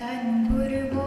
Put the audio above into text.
തൻപുരുവോ